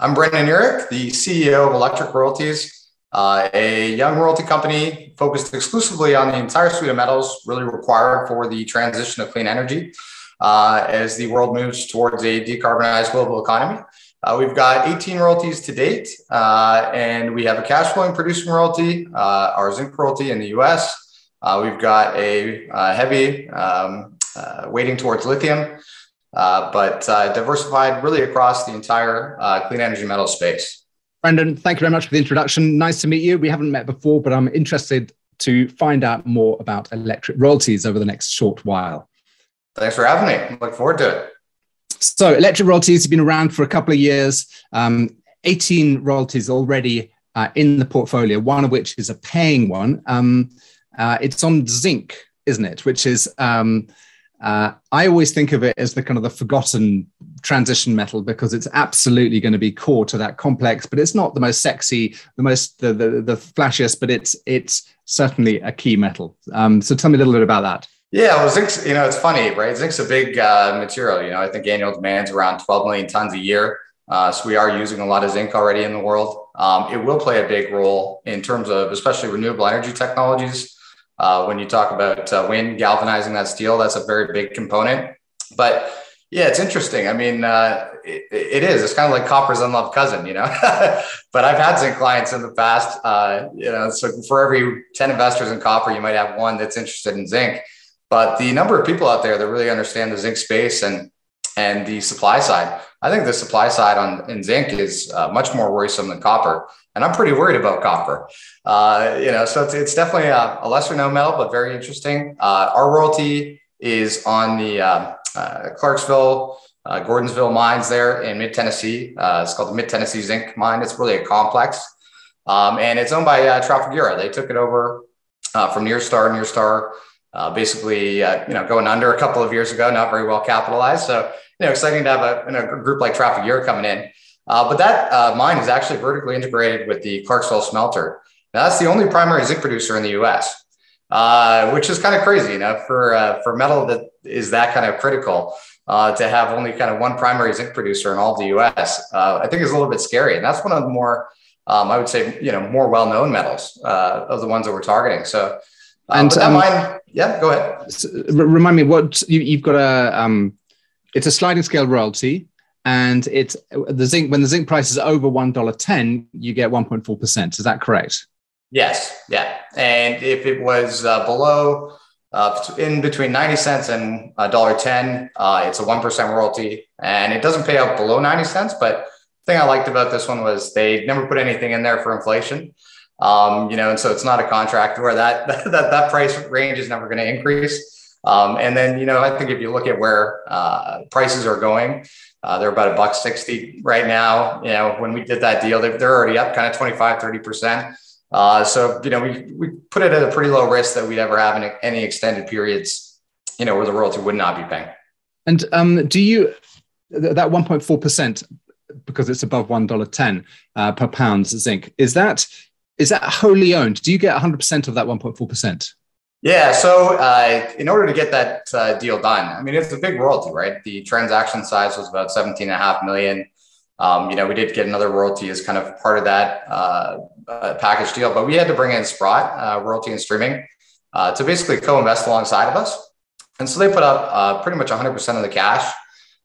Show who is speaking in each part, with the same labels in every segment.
Speaker 1: I'm Brendan Yurik, the CEO of Electric Royalties, uh, a young royalty company focused exclusively on the entire suite of metals really required for the transition of clean energy uh, as the world moves towards a decarbonized global economy. Uh, we've got 18 royalties to date, uh, and we have a cash flowing producing royalty, uh, our zinc royalty in the US. Uh, we've got a heavy um, weighting towards lithium uh, but uh, diversified really across the entire uh, clean energy metal space.
Speaker 2: Brendan, thank you very much for the introduction. Nice to meet you. We haven't met before, but I'm interested to find out more about electric royalties over the next short while.
Speaker 1: Thanks for having me. Look forward to it.
Speaker 2: So, electric royalties have been around for a couple of years. Um, 18 royalties already uh, in the portfolio, one of which is a paying one. Um, uh, it's on zinc, isn't it? Which is um, uh, I always think of it as the kind of the forgotten transition metal because it's absolutely going to be core to that complex, but it's not the most sexy, the most the the, the flashiest, but it's it's certainly a key metal. Um, so tell me a little bit about that.
Speaker 1: Yeah, well, zinc's you know it's funny, right? Zinc's a big uh, material. You know, I think annual demand's around 12 million tons a year. Uh, so we are using a lot of zinc already in the world. Um, it will play a big role in terms of especially renewable energy technologies. Uh, when you talk about uh, wind galvanizing that steel, that's a very big component. But yeah, it's interesting. I mean, uh, it, it is. It's kind of like copper's unloved cousin, you know. but I've had some clients in the past. Uh, you know, so for every ten investors in copper, you might have one that's interested in zinc. But the number of people out there that really understand the zinc space and and the supply side, I think the supply side on in zinc is uh, much more worrisome than copper and I'm pretty worried about copper. Uh, you know, so it's, it's definitely a, a, lesser known metal, but very interesting. Uh, our royalty is on the uh, uh Clarksville, uh, Gordonsville mines there in Mid Tennessee. Uh, it's called the Mid Tennessee Zinc Mine. It's really a complex, um, and it's owned by Trafigura. They took it over from Nyrstar. Nyrstar, basically, you know, going under a couple of years ago, not very well capitalized. So, you know, exciting to have a, you know, a group like Trafigura coming in. Uh, but that uh, mine is actually vertically integrated with the Clarksville smelter. Now, that's the only primary zinc producer in the U.S., uh, which is kind of crazy, you know, for uh, for metal that is that kind of critical. Uh, to have only kind of one primary zinc producer in all of the U.S., uh, I think is a little bit scary, and that's one of the more, um, I would say, you know, more well-known metals of the ones that we're targeting. So, and that um, mine, yeah, go ahead.
Speaker 2: Remind me what you, have got a. Um, it's a sliding scale royalty and it's the zinc when the zinc price is over one dollar ten, you get one point four percent. Is that correct?
Speaker 1: Yes, yeah. And if it was uh, below, uh, in between ninety cents and a dollar ten, uh, it's a one percent royalty, and it doesn't pay out below ninety cents. But the thing I liked about this one was they never put anything in there for inflation. Um, you know, and so it's not a contract where that that that price range is never going to increase. Um, and then, you know, I think if you look at where uh, prices are going, uh, they're about a buck 60 right now. You know, when we did that deal, they're, they're already up kind of 25, 30%. Uh, so, you know, we, we put it at a pretty low risk that we'd ever have in any extended periods, you know, where the royalty would not be paying.
Speaker 2: And um, do you, that 1.4%, because it's above $1.10 uh, per pound zinc, is that, is that wholly owned? Do you get 100% of that 1.4%?
Speaker 1: Yeah. So, uh, in order to get that uh, deal done, I mean, it's a big royalty, right? The transaction size was about 17 and a half million. Um, you know, we did get another royalty as kind of part of that uh, uh package deal, but we had to bring in Sprott, uh, royalty and streaming, uh, to basically co-invest alongside of us. And so they put up pretty much 100% of the cash,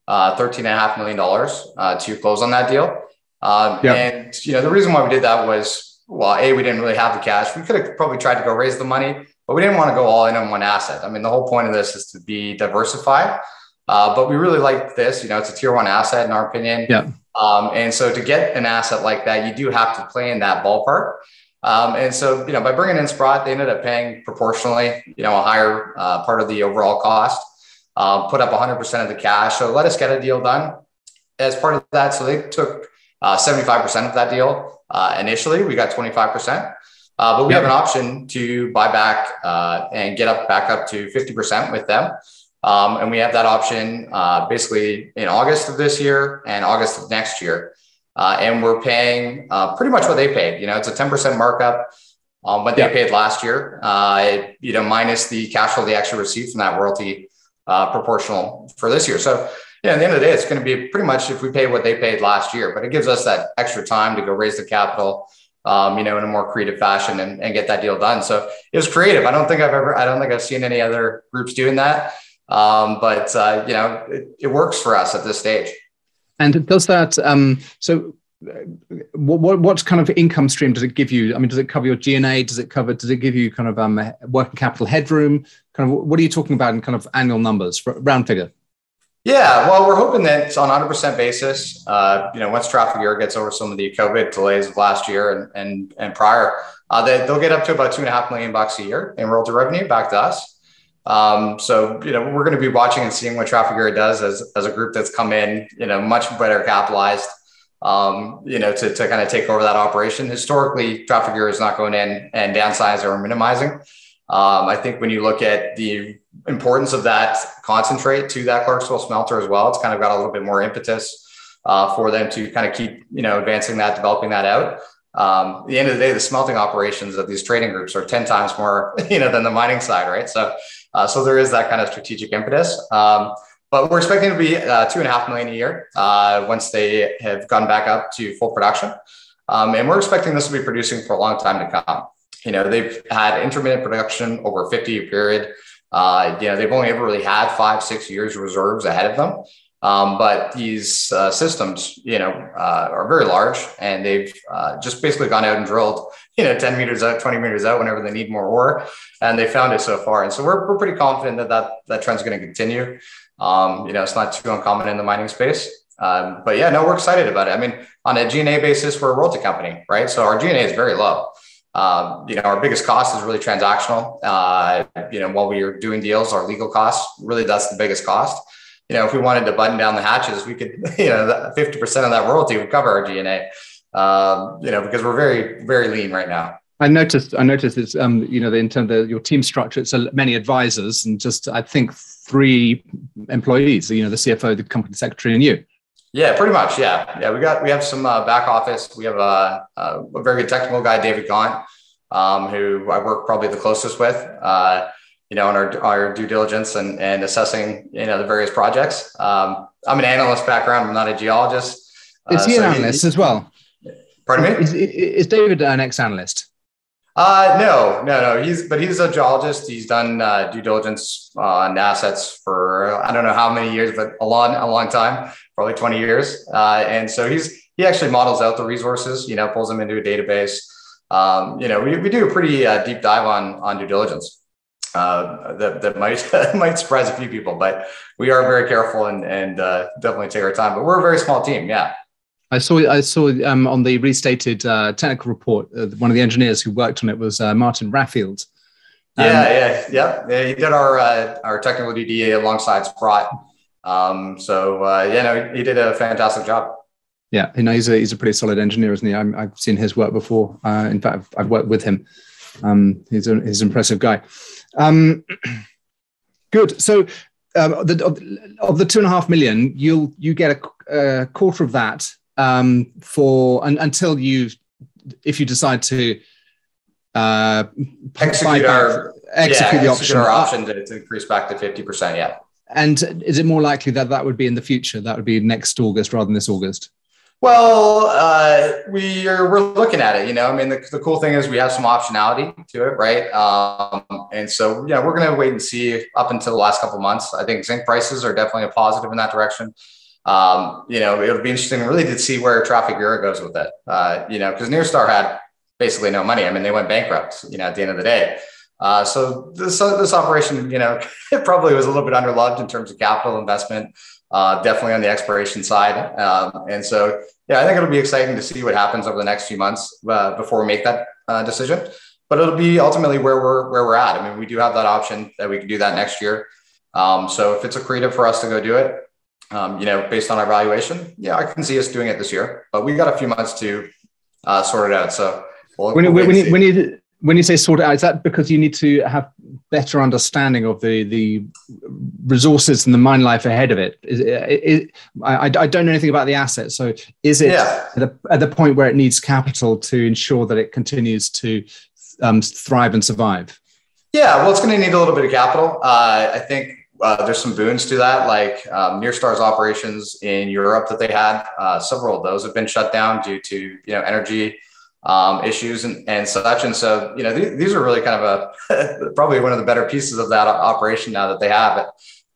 Speaker 1: $13.5 million to close on that deal. Um. And, you know, the reason why we did that was, well, A, we didn't really have the cash. We could have probably tried to go raise the money but we didn't want to go all in on one asset. I mean, the whole point of this is to be diversified. Uh, but we really like this. You know, it's a tier one asset in our opinion.
Speaker 2: Yeah.
Speaker 1: Um, and so to get an asset like that, you do have to play in that ballpark. Um, and so, you know, by bringing in Sprott, they ended up paying proportionally, you know, a higher uh, part of the overall cost, uh, put up 100% of the cash. So let us get a deal done as part of that. So they took 75% uh, of that deal uh, initially. We got 25%. Uh, but we yep. have an option to buy back uh, and get up back up to 50% with them. Um, and we have that option uh, basically in August of this year and August of next year. Uh, and we're paying uh, pretty much what they paid. You know, it's a 10% markup on what they yep. paid last year, uh, you know, minus the cash flow they actually received from that royalty proportional for this year. So, yeah, at the end of the day, it's going to be pretty much if we pay what they paid last year, but it gives us that extra time to go raise the capital, um, you know, in a more creative fashion and, and get that deal done. So it was creative. I don't think I've ever, I don't think I've seen any other groups doing that. Um, but uh, you know, it, it, works for us at this stage.
Speaker 2: And does that? Um, so, what, what, what kind of income stream does it give you? I mean, does it cover your G&A? Does it cover? Does it give you kind of um, working capital headroom? Kind of, what are you talking about in kind of annual numbers, round figure?
Speaker 1: Yeah, well, we're hoping that it's on 100% basis. Uh, you know, once Trafigura gets over some of the COVID delays of last year and and, and prior, uh, they, they'll get up to about two and a half million bucks a year in royalty revenue back to us. Um, so, you know, we're going to be watching and seeing what Traffic Trafigura does as, as a group that's come in, you know, much better capitalized, um, you know, to, to kind of take over that operation. Historically, Traffic Trafigura is not going in and downsizing or minimizing. Um, I think when you look at the importance of that concentrate to that Clarksville smelter as well, it's kind of got a little bit more impetus uh, for them to kind of keep, you know, advancing that, developing that out. Um, at the end of the day, the smelting operations of these trading groups are 10 times more, you know, than the mining side, right? So uh, so there is that kind of strategic impetus. Um, but we're expecting to be uh, two and a half million a year uh, once they have gone back up to full production. Um, and we're expecting this to be producing for a long time to come. You know, they've had intermittent production over a 50 year period. Uh, you know, they've only ever really had five, six years reserves ahead of them. Um, but these uh, systems, you know, uh, are very large, and they've uh, just basically gone out and drilled, you know, 10 meters out, 20 meters out, whenever they need more ore, and they found it so far. And so we're, we're pretty confident that that, that trend's going to continue. Um, you know, it's not too uncommon in the mining space. Um, but yeah, no, we're excited about it. I mean, on a G&A basis, we're a royalty company, right? So our G&A is very low. Um, you know, our biggest cost is really transactional. Uh, you know, while we are doing deals, our legal costs really that's the biggest cost you know, if we wanted to button down the hatches, we could, you know, 50% of that royalty would cover our G&A, um, you know, because we're very, very lean right now.
Speaker 2: I noticed, I noticed it's, um, you know, in terms of your team structure, it's many advisors and just, I think, three employees, you know, the CFO, the company secretary, and you.
Speaker 1: Yeah, pretty much. Yeah. Yeah. We got, we have some uh, back office. We have a, a, a, very good technical guy, David Gaunt, um, who I work probably the closest with. Uh, you know, in our, our due diligence and, and assessing, you know, the various projects. Um, I'm an analyst background. I'm not a geologist.
Speaker 2: Is uh, he an analyst he, as well?
Speaker 1: Pardon me?
Speaker 2: Is, is David an ex-analyst?
Speaker 1: Uh, no, no, no. He's, but he's a geologist. He's done uh, due diligence on assets for, I don't know how many years, but a long, a long time, probably 20 years. Uh, and so he's, he actually models out the resources, you know, pulls them into a database. Um, you know, we, we do a pretty uh, deep dive on, on due diligence uh, that, that might might surprise a few people. But we are very careful and and uh, definitely take our time. But we're a very small team. Yeah.
Speaker 2: I saw I saw um, on the restated uh, technical report. Uh, one of the engineers who worked on it was uh, Martin Raffield.
Speaker 1: Um, yeah, yeah, yeah, yeah. He did our uh, our technical DDA alongside Sprott. Um, so yeah, no, he did a fantastic job.
Speaker 2: Yeah, you know, he's a he's a pretty solid engineer, isn't he? i have seen his work before. in fact, I've, I've, worked with him. Um, he's a he's an impressive guy. Um, good. So um, the, of, of, the two and a half million, you'll you get a, a quarter of that um, for and, until you, if you decide to uh,
Speaker 1: execute our execute yeah, the option, our option to, to increase back to fifty percent. Yeah.
Speaker 2: And is it more likely that that would be in the future? That would be next August rather than this August.
Speaker 1: Well, uh, we are we're looking at it. You know, I mean, the, the cool thing is we have some optionality to it, right? Um, and so, yeah, we're going to wait and see up until the last couple months. I think zinc prices are definitely a positive in that direction. Um, you know, it'll be interesting really to see where Trafigura goes with it. Uh, you know, because Nyrstar had basically no money. I mean, they went bankrupt. You know, at the end of the day. Uh, so this this operation, you know, it probably was a little bit underloved in terms of capital investment uh, definitely on the exploration side. Um, and so, yeah, I think it'll be exciting to see what happens over the next few months uh, before we make that uh, decision. But it'll be ultimately where we're where we're at. I mean, we do have that option that we can do that next year. Um, so if it's a creative for us to go do it, um, you know, based on our valuation, yeah, I can see us doing it this year. But we got a few months to uh, sort it out. So
Speaker 2: we'll, when, we'll when, you, when you when you say sort it out, is that because you need to have better understanding of the the resources and the mine life ahead of it? Is, it, I, I don't know anything about the asset, so is it yeah. at, the, at, the, point where it needs capital to ensure that it continues to um, thrive and survive?
Speaker 1: Yeah, well, it's going to need a little bit of capital. Uh, I think uh, there's some boons to that, like um, Nyrstar's operations in Europe that they had. Uh, several of those have been shut down due to you know energy um, issues and, and such. And so you know th- these are really kind of a probably one of the better pieces of that operation now that they have it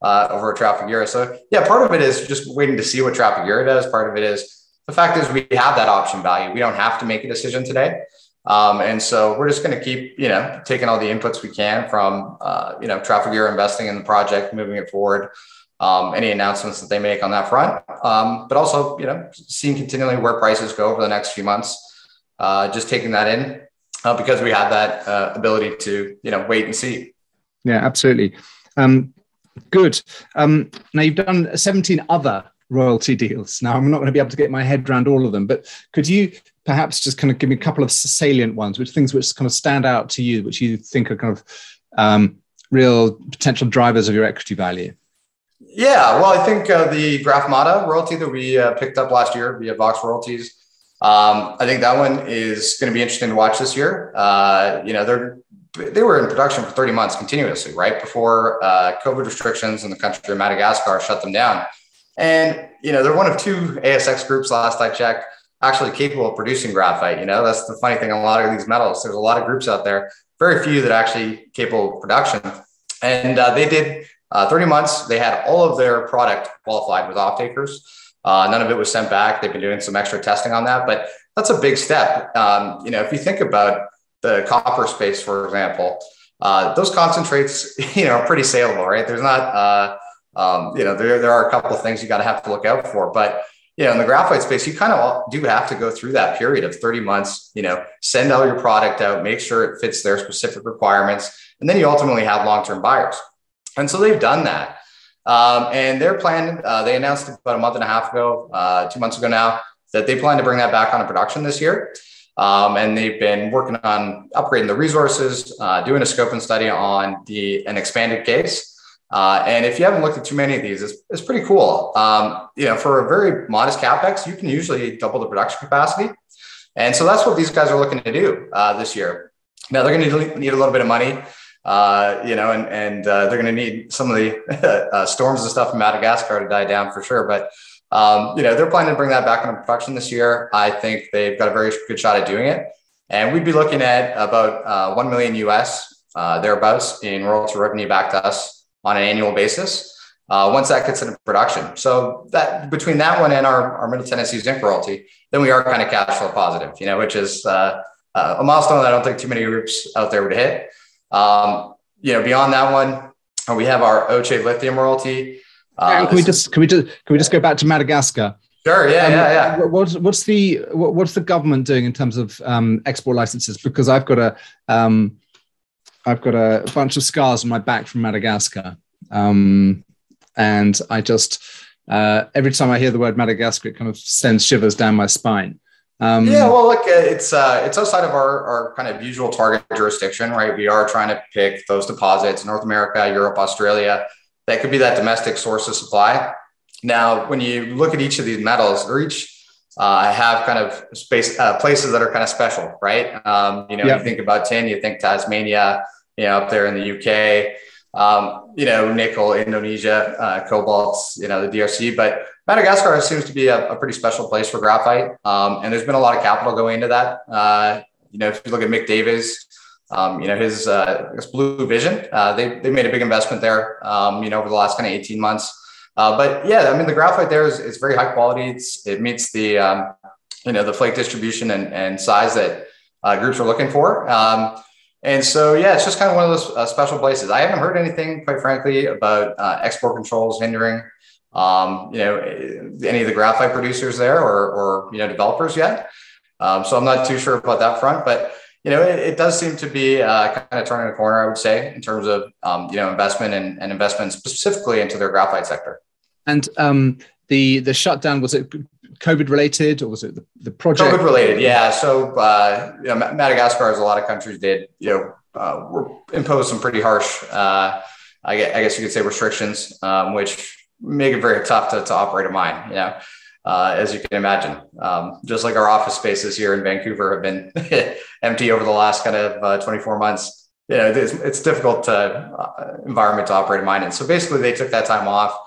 Speaker 1: uh, over Trafigura. So yeah, part of it is just waiting to see what Trafigura does. Part of it is the fact is we have that option value. We don't have to make a decision today. Um, and so we're just going to keep, you know, taking all the inputs we can from, uh, you know, Trafigura investing in the project, moving it forward, um, any announcements that they make on that front, um, but also, you know, seeing continually where prices go over the next few months, uh, just taking that in uh, because we have that uh, ability to, you know, wait and see.
Speaker 2: Yeah, absolutely. Um, good. Um, now you've done 17 other royalty deals. Now, I'm not going to be able to get my head around all of them, but could you perhaps just kind of give me a couple of salient ones, which things which kind of stand out to you, which you think are kind of um, real potential drivers of your equity value?
Speaker 1: Yeah, well, I think uh, the Graphmada royalty that we uh, picked up last year via Vox Royalties, um, I think that one is going to be interesting to watch this year. Uh, you know, they're they were in production for 30 months continuously, right before uh, COVID restrictions in the country of Madagascar shut them down. And, you know, they're one of two ASX groups, last I checked, actually capable of producing graphite. You know, that's the funny thing. A lot of these metals, there's a lot of groups out there, very few that actually capable of production. And uh, they did uh, 30 months. They had all of their product qualified with off takers. Uh, none of it was sent back. They've been doing some extra testing on that, but that's a big step. Um, you know, if you think about the copper space, for example, uh, those concentrates, you know, are pretty saleable, right? There's not, uh, um, you know, there, there are a couple of things you got to have to look out for. But, you know, in the graphite space, you kind of do have to go through that period of 30 months, you know, send all your product out, make sure it fits their specific requirements. And then you ultimately have long term buyers. And so they've done that. Um, and their plan, uh, they announced about a month and a half ago, uh, two months ago now, that they plan to bring that back on production this year. Um, and they've been working on upgrading the resources, uh, doing a scope and study on the an expanded case. Uh, and if you haven't looked at too many of these, it's, it's pretty cool. Um, you know, for a very modest capex, you can usually double the production capacity. And so that's what these guys are looking to do uh, this year. Now they're going to need a little bit of money, uh, you know, and, and uh, they're going to need some of the uh, storms and stuff in Madagascar to die down for sure. But, um, you know, they're planning to bring that back into production this year. I think they've got a very good shot at doing it. And we'd be looking at about 1 million US thereabouts in royalty revenue back to us on an annual basis uh, once that gets into production. So that between that one and our, our Middle Tennessee zinc royalty, then we are kind of cash flow positive, you know, which is uh, uh, a milestone that I don't think too many groups out there would hit. Um, you know, beyond that one, we have our Authier lithium royalty.
Speaker 2: Uh, can we just can we just can we just go back to Madagascar?
Speaker 1: Sure. Yeah. Um, yeah. Yeah.
Speaker 2: What's what's the what's the government doing in terms of um, export licenses? Because I've got a um, I've got a bunch of scars on my back from Madagascar. Um, and I just, uh, every time I hear the word Madagascar, it kind of sends shivers down my spine.
Speaker 1: Um, yeah, well, look, uh, it's uh, it's outside of our, our kind of usual target jurisdiction, right? We are trying to pick those deposits, North America, Europe, Australia. That could be that domestic source of supply. Now, when you look at each of these metals, or each uh, have kind of space uh, places that are kind of special, right? Um, you know, yep. you think about tin, you think Tasmania, you know, up there in the UK, um, you know, nickel, Indonesia, uh, cobalt, you know, the DRC. But Madagascar seems to be a, a pretty special place for graphite. Um, and there's been a lot of capital going into that. Uh, you know, if you look at Mick Davis, um, you know, his uh, Blue Vision, uh, they, they made a big investment there, um, you know, over the last kind of 18 months. Uh, but yeah, I mean, the graphite there is, is very high quality. It's, it meets the, um, you know, the flake distribution and, and size that uh, groups are looking for. Um, and so, yeah, it's just kind of one of those uh, special places. I haven't heard anything, quite frankly, about uh, export controls hindering, um, you know, any of the graphite producers there or, or you know, developers yet. Um, so I'm not too sure about that front, but you know, it, it does seem to be uh, kind of turning a corner, I would say, in terms of um, you know investment and, and investment specifically into their graphite sector.
Speaker 2: And um, the the shutdown was it COVID related, or was it the, the project?
Speaker 1: COVID related, yeah. So uh, you know, Madagascar, as a lot of countries did, you know, uh, imposed some pretty harsh, uh, I, guess, I, guess, you could say, restrictions, um, which make it very tough to, to operate a mine. You know, uh, as you can imagine, um, just like our office spaces here in Vancouver have been empty over the last kind of uh, 24 months. you know, it's, it's difficult to, uh, environment to operate a mine in. So basically, they took that time off.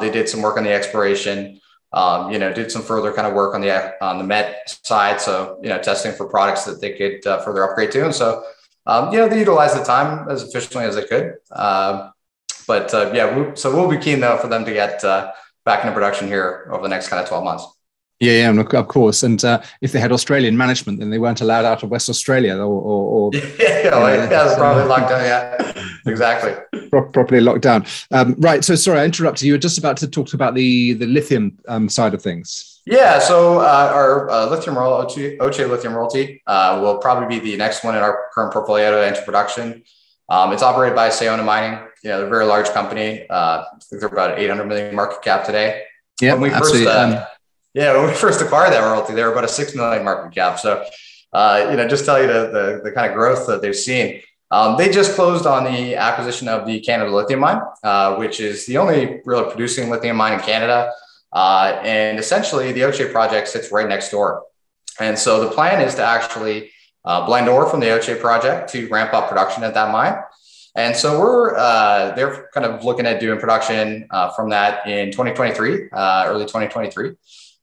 Speaker 1: They did some work on the exploration. Um, you know, did some further kind of work on the on the met side. So you know, testing for products that they could uh, further upgrade to. And so um, you know, they utilized the time as efficiently as they could. Uh, but uh, yeah, we, so we'll be keen though for them to get uh, back into production here over the next kind of 12 months.
Speaker 2: Yeah, yeah, of course. And uh, if they had Australian management, then they weren't allowed out of West Australia, or, or, or
Speaker 1: yeah, like, yeah, they're probably locked down. Yeah, exactly.
Speaker 2: properly locked down. Um, right. So, sorry, I interrupted you. Were just about to talk about the the lithium um, side of things.
Speaker 1: Yeah. So, uh, our uh, lithium royalty, Authier lithium royalty, uh, will probably be the next one in our current portfolio to enter production. Um, it's operated by Sayona Mining. You know, they're a very large company. Uh, I think they're about 800 million market cap today.
Speaker 2: Yeah, we absolutely. First, uh,
Speaker 1: um, yeah, when we first acquired that royalty, they were about a six million market cap. So, uh, you know, just tell you the, the, the kind of growth that they've seen. Um, they just closed on the acquisition of the Canada Lithium Mine, uh, which is the only really producing lithium mine in Canada. Uh, and essentially, the Authier project sits right next door. And so the plan is to actually uh, blend ore from the Authier project to ramp up production at that mine. And so we're uh, they're kind of looking at doing production uh, from that in 2023, uh, early 2023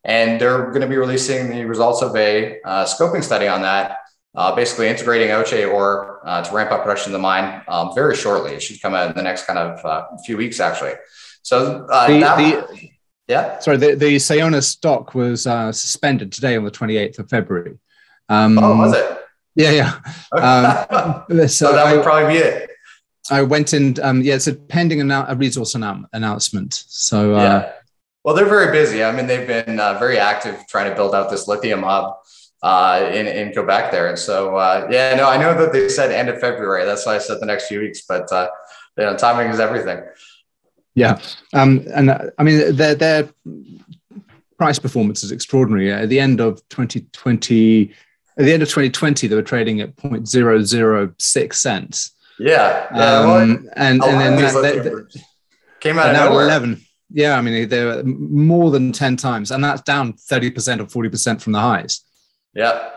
Speaker 1: and they're going to be releasing the results of a uh, scoping study on that, uh, basically integrating Authier ore uh, to ramp up production of the mine um, very shortly. It should come out in the next kind of uh, few weeks, actually. So uh, the, that,
Speaker 2: the, yeah, sorry, the, the Sayona stock was uh, suspended today on the 28th of February.
Speaker 1: Um, oh, was it?
Speaker 2: Yeah, yeah.
Speaker 1: Um, so that would probably be it.
Speaker 2: I went in. Um, yeah, it's a pending annou- a resource annou- announcement. So yeah.
Speaker 1: Well, they're very busy. I mean, they've been uh, very active trying to build out this lithium hub uh, in, in Quebec there. And so, uh, yeah, no, I know that they said end of February. That's why I said the next few weeks, but uh, you know, timing is everything.
Speaker 2: Yeah. Um, and uh, I mean, their, their price performance is extraordinary. At the end of 2020, at the end of 2020, they were trading at 0.006 cents.
Speaker 1: Yeah. yeah
Speaker 2: um, well, and, and then that,
Speaker 1: they, came out of nowhere.
Speaker 2: 11 yeah, I mean, they're more than 10 times, and that's down 30% or 40% from the highs.
Speaker 1: Yeah.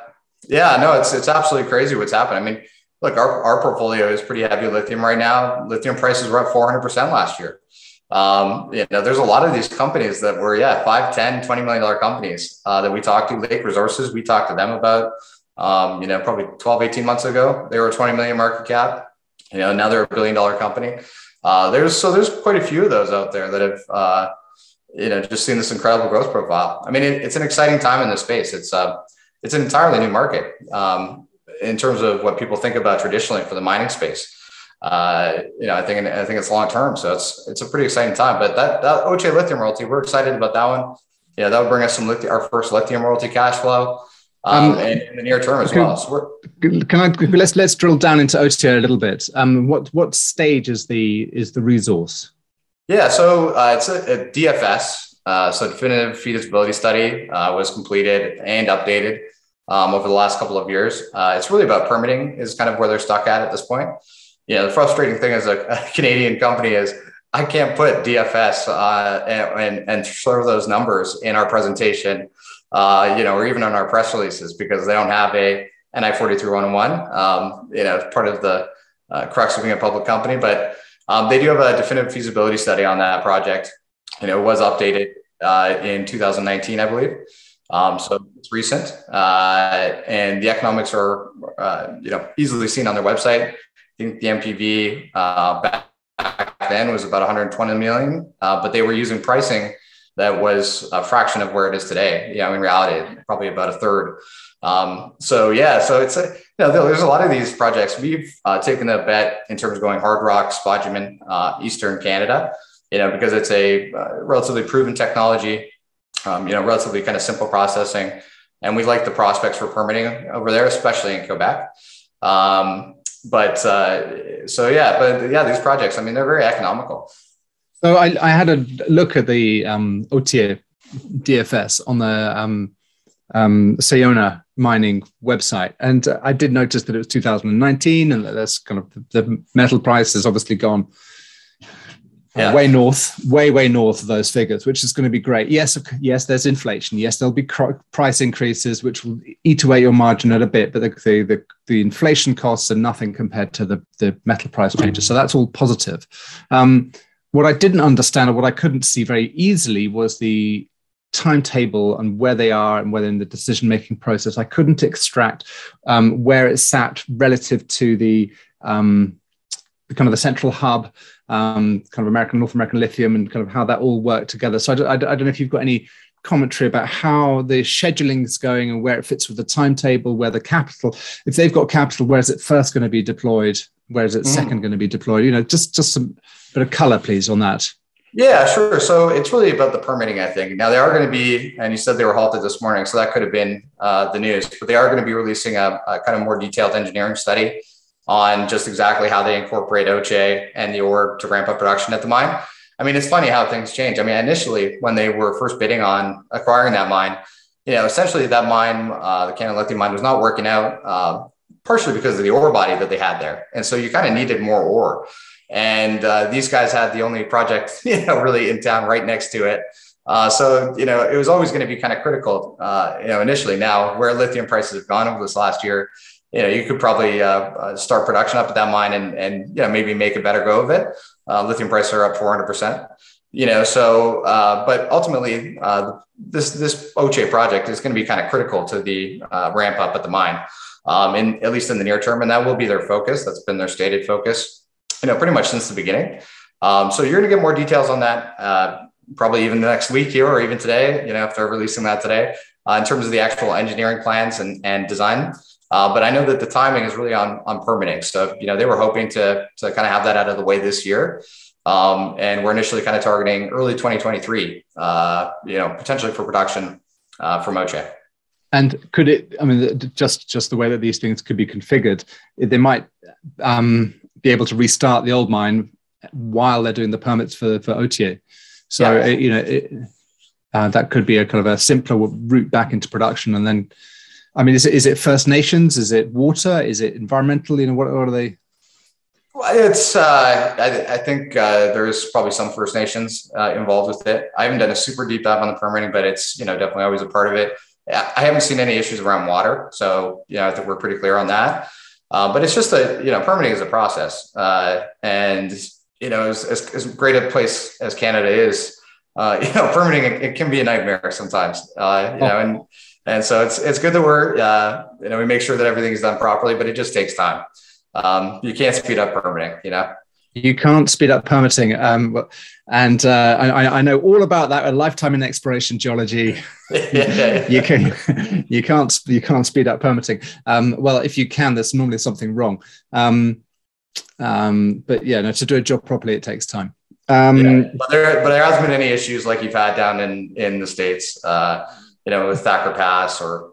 Speaker 1: Yeah, no, it's it's absolutely crazy what's happened. I mean, look, our, our portfolio is pretty heavy lithium right now. Lithium prices were up 400% last year. Um, you know, there's a lot of these companies that were, yeah, 5, 10, 20 million dollar companies uh, that we talked to. Lake Resources, we talked to them about, um, you know, probably 12, 18 months ago. They were a 20 million market cap. You know, now they're a billion dollar company. Uh, there's so there's quite a few of those out there that have uh, you know just seen this incredible growth profile. I mean, it, it's an exciting time in this space. It's uh, it's an entirely new market um, in terms of what people think about traditionally for the mining space. Uh, you know, I think I think it's long term, so it's it's a pretty exciting time. But that that Authier lithium royalty, we're excited about that one. Yeah, that would bring us some lithium, our first lithium royalty cash flow um, um, in the near term as can, well. So
Speaker 2: can I let's let's drill down into Authier a little bit. Um, what what stage is the is the resource?
Speaker 1: Yeah, so uh, it's a, a DFS, uh, so definitive feasibility study uh, was completed and updated um, over the last couple of years. Uh, it's really about permitting is kind of where they're stuck at at this point. Yeah, the frustrating thing as a, a Canadian company is I can't put DFS uh, and, and, and show those numbers in our presentation uh, you know, or even on our press releases because they don't have a NI 43101, um, you know, part of the uh, crux of being a public company. But um, they do have a definitive feasibility study on that project. You know, it was updated uh, in 2019, I believe. Um, so it's recent, uh, and the economics are, uh, you know, easily seen on their website. I think the NPV uh, back then was about 120 million, uh, but they were using pricing that was a fraction of where it is today. You know, in reality, probably about a third. Um, so yeah, so it's a, you know, there's a lot of these projects. We've uh, taken a bet in terms of going hard rock, spodumene, uh, Eastern Canada, you know, because it's a uh, relatively proven technology, um, you know, relatively kind of simple processing. And we like the prospects for permitting over there, especially in Quebec. Um, but uh, so yeah, but yeah, these projects, I mean, they're very economical.
Speaker 2: So I, I had a look at the um, Authier DFS on the um, um, Sayona mining website, and I did notice that it was 2019, and that that's kind of the metal price has obviously gone yeah. way north, way way north of those figures, which is going to be great. Yes, yes, there's inflation. Yes, there'll be price increases, which will eat away your margin at a bit, but the the, the, the inflation costs are nothing compared to the the metal price changes. So that's all positive. Um, what I didn't understand or what I couldn't see very easily was the timetable and where they are and whether in the decision making process. I couldn't extract um, where it sat relative to the um, kind of the central hub um, kind of American, North American lithium, and kind of how that all worked together. So I don't, I don't know if you've got any commentary about how the scheduling is going and where it fits with the timetable, where the capital, if they've got capital, where is it first going to be deployed? Where is it mm. second going to be deployed? You know, just just some bit of color, please, on that.
Speaker 1: Yeah, sure. So it's really about the permitting, I think. Now they are going to be, and you said they were halted this morning, so that could have been uh, the news, but they are going to be releasing a, a kind of more detailed engineering study on just exactly how they incorporate Authier and the ore to ramp up production at the mine. I mean, it's funny how things change. I mean, initially when they were first bidding on acquiring that mine, you know, essentially that mine, uh, the Canada Lithium mine, was not working out, uh, partially because of the ore body that they had there, and so you kind of needed more ore. And uh, these guys had the only project, you know, really in town right next to it. Uh, so you know, it was always going to be kind of critical, uh, you know, initially. Now, where lithium prices have gone over this last year, you know, you could probably uh, uh, start production up at that mine and, and, you know, maybe make a better go of it. Uh, lithium prices are up 400%, you know, so, uh, but ultimately uh, this, this Authier project is going to be kind of critical to the uh, ramp up at the mine, um, in, at least in the near term. And that will be their focus. That's been their stated focus, you know, pretty much since the beginning. Um, so you're going to get more details on that, uh, probably even the next week here or even today, you know, if they're releasing that today, uh, in terms of the actual engineering plans and, and design. Uh, but I know that the timing is really on, on permitting. So, you know, they were hoping to, to kind of have that out of the way this year. Um, and we're initially kind of targeting early 2023, uh, you know, potentially for production uh, for Authier.
Speaker 2: And could it, I mean, just, just the way that these things could be configured, they might um, be able to restart the old mine while they're doing the permits for, for Authier. So, yeah. it, you know, it, uh, that could be a kind of a simpler route back into production and then I mean, is it is it First Nations? Is it water? Is it environmental? You know, what, what are they?
Speaker 1: Well, it's uh, I, I, think uh, there's probably some First Nations uh, involved with it. I haven't done a super deep dive on the permitting, but it's you know definitely always a part of it. I haven't seen any issues around water, so you know I think we're pretty clear on that. Uh, but it's just a you know permitting is a process, uh, and you know as, as, as, great a place as Canada is, uh, you know permitting it, it, can be a nightmare sometimes. you oh. know and and so it's it's good that we're uh, you know we make sure that everything is done properly, but it just takes time. Um, you can't speed up permitting, you know.
Speaker 2: You can't speed up permitting, um, and uh, I, I, know all about that. A lifetime in exploration geology, you can you can't you can't speed up permitting. Um, well, if you can, there's normally something wrong. Um, um, but yeah, no, to do a job properly, it takes time. Um,
Speaker 1: yeah, but there, but there hasn't been any issues like you've had down in in the states. Uh, you know, with Thacker Pass or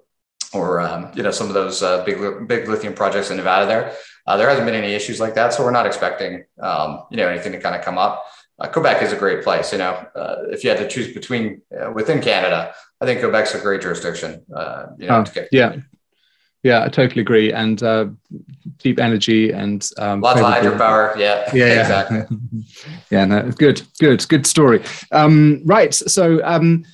Speaker 1: or um, you know some of those uh, big big lithium projects in Nevada. There, uh, there hasn't been any issues like that, so we're not expecting um, you know anything to kind of come up. Uh, Quebec is a great place. You know, uh, if you had to choose between uh, within Canada, I think Quebec's a great jurisdiction. Uh, you know,
Speaker 2: oh, yeah. Yeah, I totally agree. And deep energy and
Speaker 1: um, lots of hydropower. Yeah,
Speaker 2: yeah, exactly. yeah, no, good, good, good story. Um, right, so um,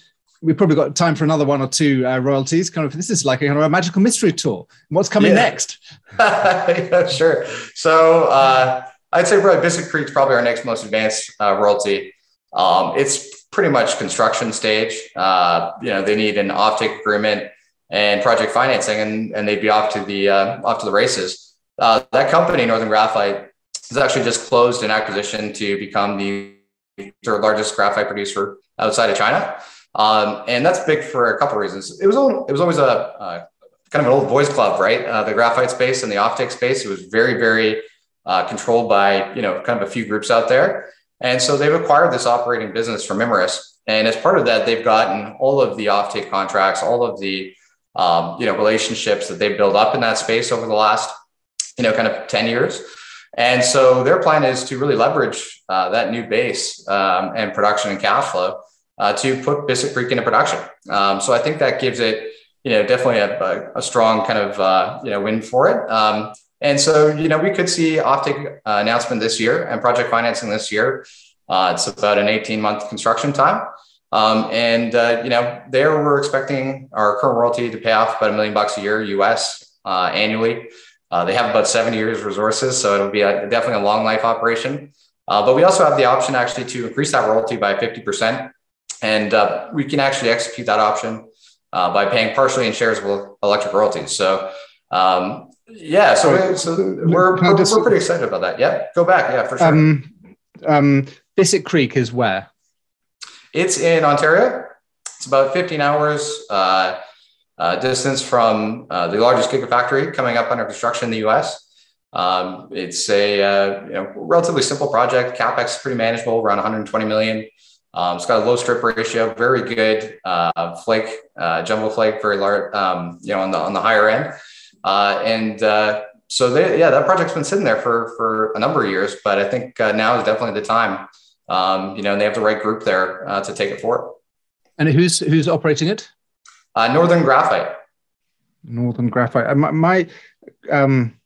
Speaker 2: we've probably got time for another one or two uh, royalties. Kind of, this is like a, kind of a magical mystery tour. What's coming yeah. next?
Speaker 1: yeah, sure. So uh, I'd say probably Bissett Creek's probably our next most advanced uh, royalty. Um, it's pretty much construction stage. Uh, you know, they need an offtake agreement and project financing, and, and they'd be off to the uh, off to the races. Uh, that company, Northern Graphite, has actually just closed an acquisition to become the third largest graphite producer outside of China. Um, and that's big for a couple of reasons. It was all, it was always a, a kind of an old boys club, right? Uh, the graphite space and the offtake space. It was very very uh, controlled by you know kind of a few groups out there. And so they've acquired this operating business from Imerys. And as part of that, they've gotten all of the offtake contracts, all of the um, you know relationships that they've built up in that space over the last you know kind of 10 years. And so their plan is to really leverage uh, that new base um, and production and cash flow uh, to put Bissett Creek into production. Um, so I think that gives it, you know, definitely a, a, strong kind of, uh, you know, win for it. Um, and so, you know, we could see offtake uh, announcement this year and project financing this year. Uh, it's about an 18 month construction time. Um, and, uh, you know, there we're expecting our current royalty to pay off about a million bucks a year US uh, annually. They have about 70 years resources, so it'll be a, definitely a long life operation. But we also have the option actually to increase that royalty by 50%. And uh, we can actually execute that option uh, by paying partially in shares with electric royalties. So, um, yeah, so, so we're, we're, we're, pretty excited about that. Yeah, go back. Yeah, for sure. Um,
Speaker 2: um, Bissett Creek is where?
Speaker 1: It's in Ontario. It's about 15 hours uh, uh, distance from uh, the largest gigafactory coming up under construction in the US. Um, it's a uh, you know, relatively simple project. CapEx is pretty manageable, around 120 million. Um, it's got a low strip ratio, very good uh, flake, uh, jumbo flake, very large, um, you know, on the on the higher end. Uh, and uh, so, they, yeah, that project's been sitting there for for a number of years, but I think uh, now is definitely the time. Um, you know, and they have the right group there uh, to take it forward.
Speaker 2: And who's who's operating it?
Speaker 1: Northern Graphite.
Speaker 2: Northern Graphite. my, my um,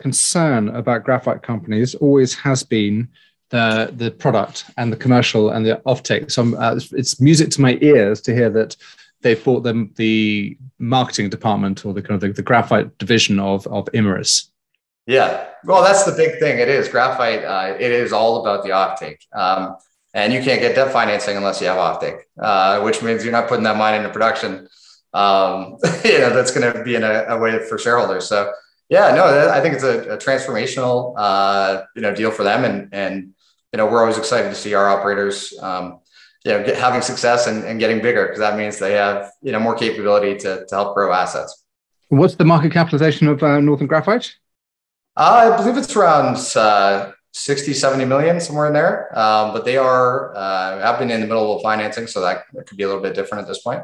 Speaker 2: concern about graphite companies always has been the the product and the commercial and the offtake. So uh, it's music to my ears to hear that they've bought them the marketing department or the kind of the, the graphite division of of Imerys.
Speaker 1: Yeah, well, that's the big thing. It is graphite. Uh, it is all about the offtake, um, and you can't get debt financing unless you have offtake, uh, which means you're not putting that mine into production. Um, you know, that's going to be in a, a way for shareholders. So. Yeah, no, I think it's a, a transformational, uh, you know, deal for them, and and you know, we're always excited to see our operators, um, you know, get, having success and, and getting bigger because that means they have, you know, more capability to, to help grow assets.
Speaker 2: What's the market capitalization of uh, Northern Graphite?
Speaker 1: Uh, I believe it's around uh, 60, 70 million, somewhere in there. Um, but they are, uh, have been in the middle of financing, so that, that could be a little bit different at this point.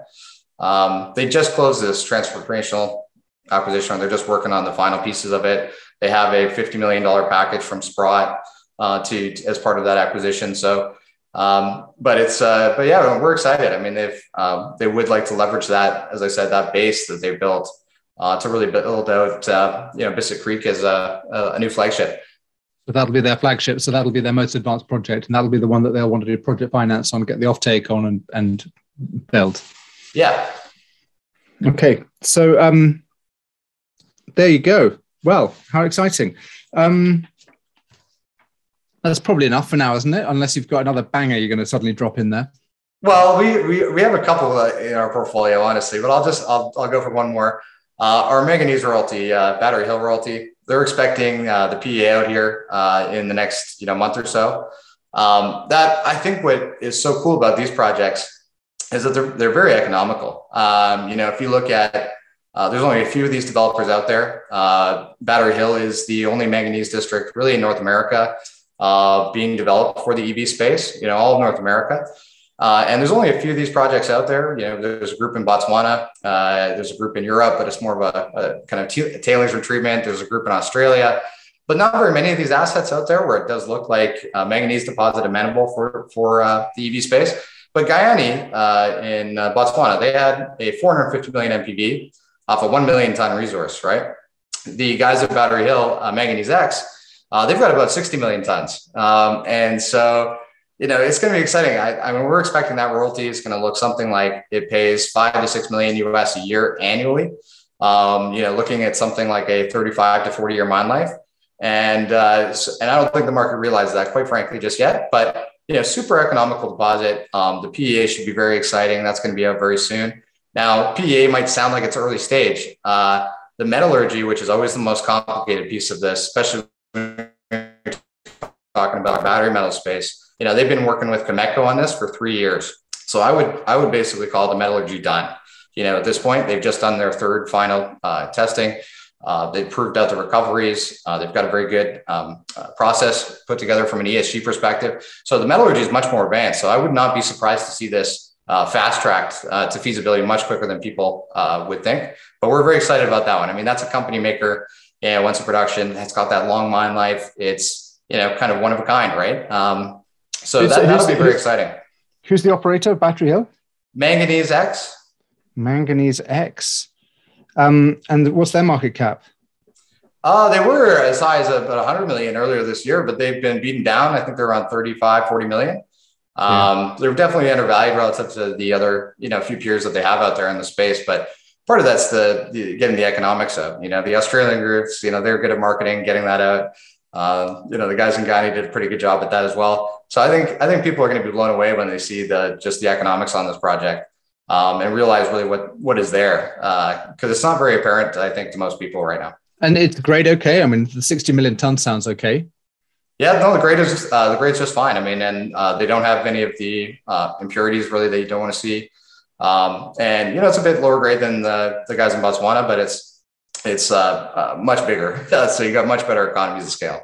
Speaker 1: Um, they just closed this transformational acquisition. They're just working on the final pieces of it. They have a $50 million package from Sprott uh, to, to, as part of that acquisition. So, um, but it's uh, but yeah, we're excited. I mean, they've um, they would like to leverage that, as I said, that base that they've built uh, to really build out uh, you know Bissett Creek as a, a new flagship.
Speaker 2: So that'll be their flagship. So that'll be their most advanced project, and that'll be the one that they'll want to do project finance on, get the offtake on, and and build.
Speaker 1: Yeah.
Speaker 2: Okay. So um, there you go. Well, how exciting. Um, that's probably enough for now, isn't it? Unless you've got another banger you're going to suddenly drop in there.
Speaker 1: Well, we we, we have a couple uh, in our portfolio, honestly, but I'll just I'll, I'll go for one more. Uh, our manganese royalty, uh, Battery Hill royalty, they're expecting uh, the PEA out here uh, in the next you know month or so. Um, that I think what is so cool about these projects is that they're they're very economical. Um, you know, if you look at uh, there's only a few of these developers out there. Battery Hill is the only manganese district really in North America uh, being developed for the EV space, you know, all of North America. Uh, and there's only a few of these projects out there. You know, there's a group in Botswana, uh, there's a group in Europe, but it's more of a, a kind of t- tailings retreatment. There's a group in Australia, but not very many of these assets out there where it does look like uh, manganese deposit amenable for for uh, the EV space. But Giyani uh, in Botswana, they had a 450 million NPV off a 1 million ton resource, right? The guys at Battery Hill, Manganese X, uh, they've got about 60 million tons. Um, and so, you know, it's going to be exciting. I, I mean, we're expecting that royalty is going to look something like it pays five to six million US a year annually. Um, you know, looking at something like a 35 to 40 year mine life. And, uh, and I don't think the market realizes that quite frankly just yet, but you know, super economical deposit. Um, the PEA should be very exciting. That's going to be out very soon. Now, PEA might sound like it's early stage. Uh, the metallurgy, which is always the most complicated piece of this, especially talking about battery metal space, you know, they've been working with Kemetco on this for three years. So I would I would basically call the metallurgy done. You know, at this point, they've just done their third final uh, testing. Uh, they've proved out the recoveries. Uh, they've got a very good um, uh, process put together from an ESG perspective. So the metallurgy is much more advanced. So I would not be surprised to see this uh, fast tracked uh, to feasibility much quicker than people would think. But we're very excited about that one. I mean, that's a company maker yeah, once in production, it's got that long mine life. It's you know kind of one of a kind, right? Um, so that, that'll be very exciting.
Speaker 2: Who's the operator of Battery Hill?
Speaker 1: Manganese X.
Speaker 2: Manganese X. Um, and what's their market cap?
Speaker 1: Uh, they were as high as about 100 million earlier this year, but they've been beaten down. I think they're around 35, 40 million. Um, yeah. They're definitely undervalued relative to the other, you know, few peers that they have out there in the space. But part of that's the, the getting the economics of, you know, the Australian groups, you know, they're good at marketing, getting that out. Uh, you know, the guys in Giyani did a pretty good job at that as well. So I think I think people are going to be blown away when they see the just the economics on this project um, and realize really what what is there because uh, it's not very apparent. I think to most people right now.
Speaker 2: And it's grade okay. I mean, the 60 million ton sounds okay.
Speaker 1: Yeah, no, the grade is uh, the grade's just fine. I mean, and uh, they don't have any of the uh, impurities really that you don't want to see. Um, and you know, it's a bit lower grade than the the guys in Botswana, but it's it's uh, uh, much bigger. so you got much better economies of scale.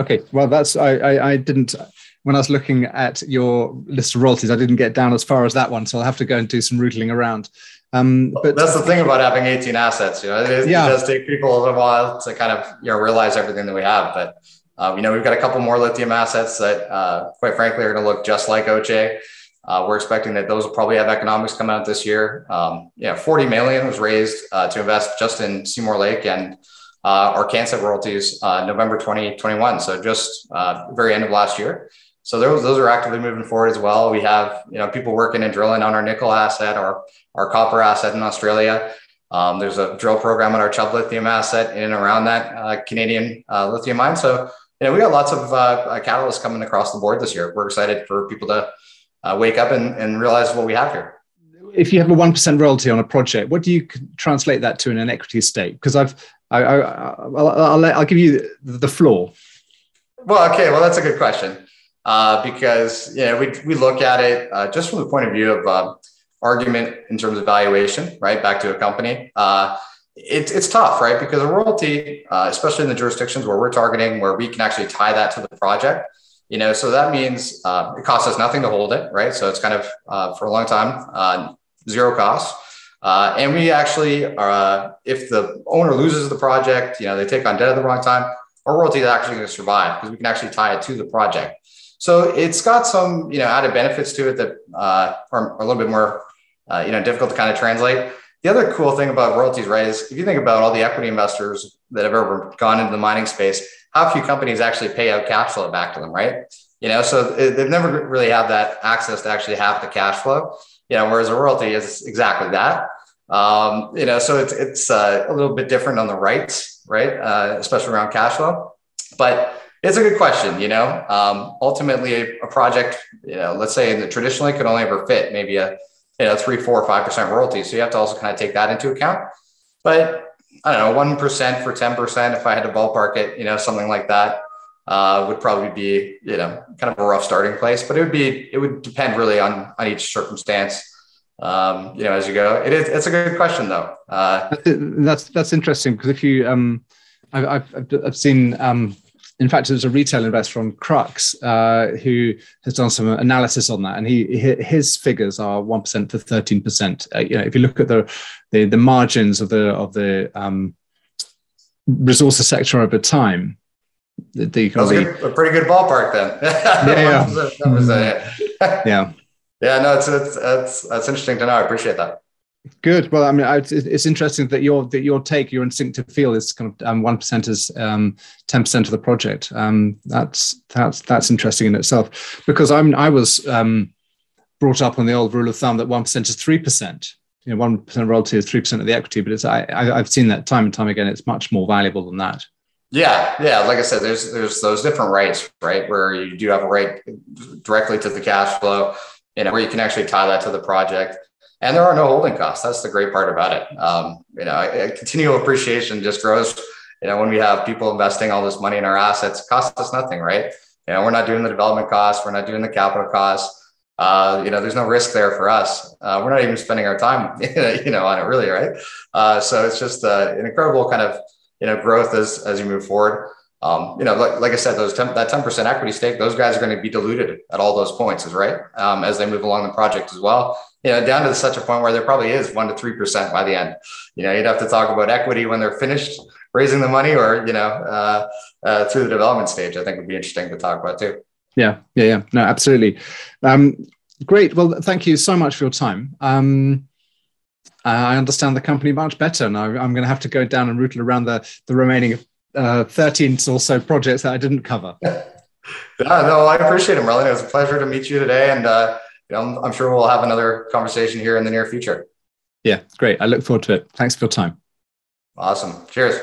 Speaker 2: Okay, well, that's I, I, I didn't when I was looking at your list of royalties, I didn't get down as far as that one, so I'll have to go and do some rootling around. Um,
Speaker 1: but that's the thing about having 18 assets. You know, it, yeah. it does take people a little while to kind of you know realize everything that we have, but uh, you know, we've got a couple more lithium assets that, uh, quite frankly, are going to look just like Authier. Uh, we're expecting that those will probably have economics come out this year. Um, yeah, 40 million was raised uh, to invest just in Seymour Lake and uh, our Arkansas royalties uh, November 2021. So just very end of last year. So those, those are actively moving forward as well. We have you know people working and drilling on our nickel asset, our our copper asset in Australia. Um, there's a drill program on our Chubb lithium asset in and around that Canadian lithium mine. So you know, we got lots of uh, uh, catalysts coming across the board this year. We're excited for people to uh, wake up and, and realize what we have here.
Speaker 2: If you have a one percent royalty on a project, what do you translate that to in an equity stake? Because I've, I, I, I'll, I'll, I'll, give you the floor.
Speaker 1: Well, okay, well that's a good question uh, because you know we we look at it uh, just from the point of view of uh, argument in terms of valuation, right? Back to a company. Uh, it's it's tough, right? Because a royalty, uh, especially in the jurisdictions where we're targeting, where we can actually tie that to the project, you know, so that means uh, it costs us nothing to hold it, right? So it's kind of uh, for a long time uh, zero cost. Uh, and we actually, uh, if the owner loses the project, you know, they take on debt at the wrong time, our royalty is actually going to survive because we can actually tie it to the project. So it's got some, you know, added benefits to it that are a little bit more, you know, difficult to kind of translate. The other cool thing about royalties, right, is if you think about all the equity investors that have ever gone into the mining space, how few companies actually pay out cash flow back to them, right? You know, so they've never really had that access to actually have the cash flow. You know, whereas a royalty is exactly that. Um, you know, so it's it's uh, a little bit different on the rights, right? Uh, especially around cash flow. But it's a good question. You know, um, ultimately, a, a project, you know, let's say the traditionally could only ever fit maybe a you know, three, four, five percent royalty. So you have to also kind of take that into account. But I don't know, one percent for ten percent. If I had to ballpark it, you know, something like that uh, would probably be, you know, kind of a rough starting place. But it would be, it would depend really on on each circumstance. Um, you know, as you go, it is. It's a good question though.
Speaker 2: Uh, that's that's interesting because if you, um, I've I've, I've seen um, in fact, there's a retail investor from Crux uh, who has done some analysis on that, and he his figures are one percent to thirteen percent. Uh, you know, if you look at the the, the margins of the of the um, resources sector over time,
Speaker 1: the, the a, good, a, pretty good ballpark then.
Speaker 2: yeah, yeah. yeah.
Speaker 1: Yeah, no, it's, it's, it's, that's interesting to know. I appreciate that.
Speaker 2: Good. Well, I mean, it's interesting that your that your take, your instinctive feel is kind of um, one percent is um, ten percent of the project. Um, that's that's that's interesting in itself because I'm I was um, brought up on the old rule of thumb that one percent is three percent. You know, one percent royalty is three percent of the equity, but it's I, I have seen that time and time again. It's much more valuable than that.
Speaker 1: Yeah, yeah. Like I said, there's there's those different rights, right? Where you do have a right directly to the cash flow, you know, where you can actually tie that to the project and there are no holding costs. That's the great part about it. Um, you know, continual appreciation just grows. You know, when we have people investing all this money in our assets, costs us nothing, right? You know, we're not doing the development costs, we're not doing the capital costs. Uh, you know, there's no risk there for us. Uh, we're not even spending our time, you know, on it really, right? Uh, so it's just uh, an incredible kind of you know growth as as you move forward. Um, you know, like, like I said, those 10, that 10% equity stake, those guys are going to be diluted at all those points, is right? Um, as they move along the project as well you know, down to such a point where there probably is one to three percent by the end. You know, you'd have to talk about equity when they're finished raising the money, or you know, uh, uh, through the development stage. I think would be interesting to talk about too.
Speaker 2: Yeah, yeah, yeah. No, absolutely. Um, great. Well, thank you so much for your time. Um, I understand the company much better, and I, am going to have to go down and rootle around the the remaining uh, 13 or so projects that I didn't cover.
Speaker 1: yeah, no, I appreciate it, Merlin. It was a pleasure to meet you today. And uh, you know, I'm sure we'll have another conversation here in the near future.
Speaker 2: Yeah, great. I look forward to it. Thanks for your time.
Speaker 1: Awesome. Cheers.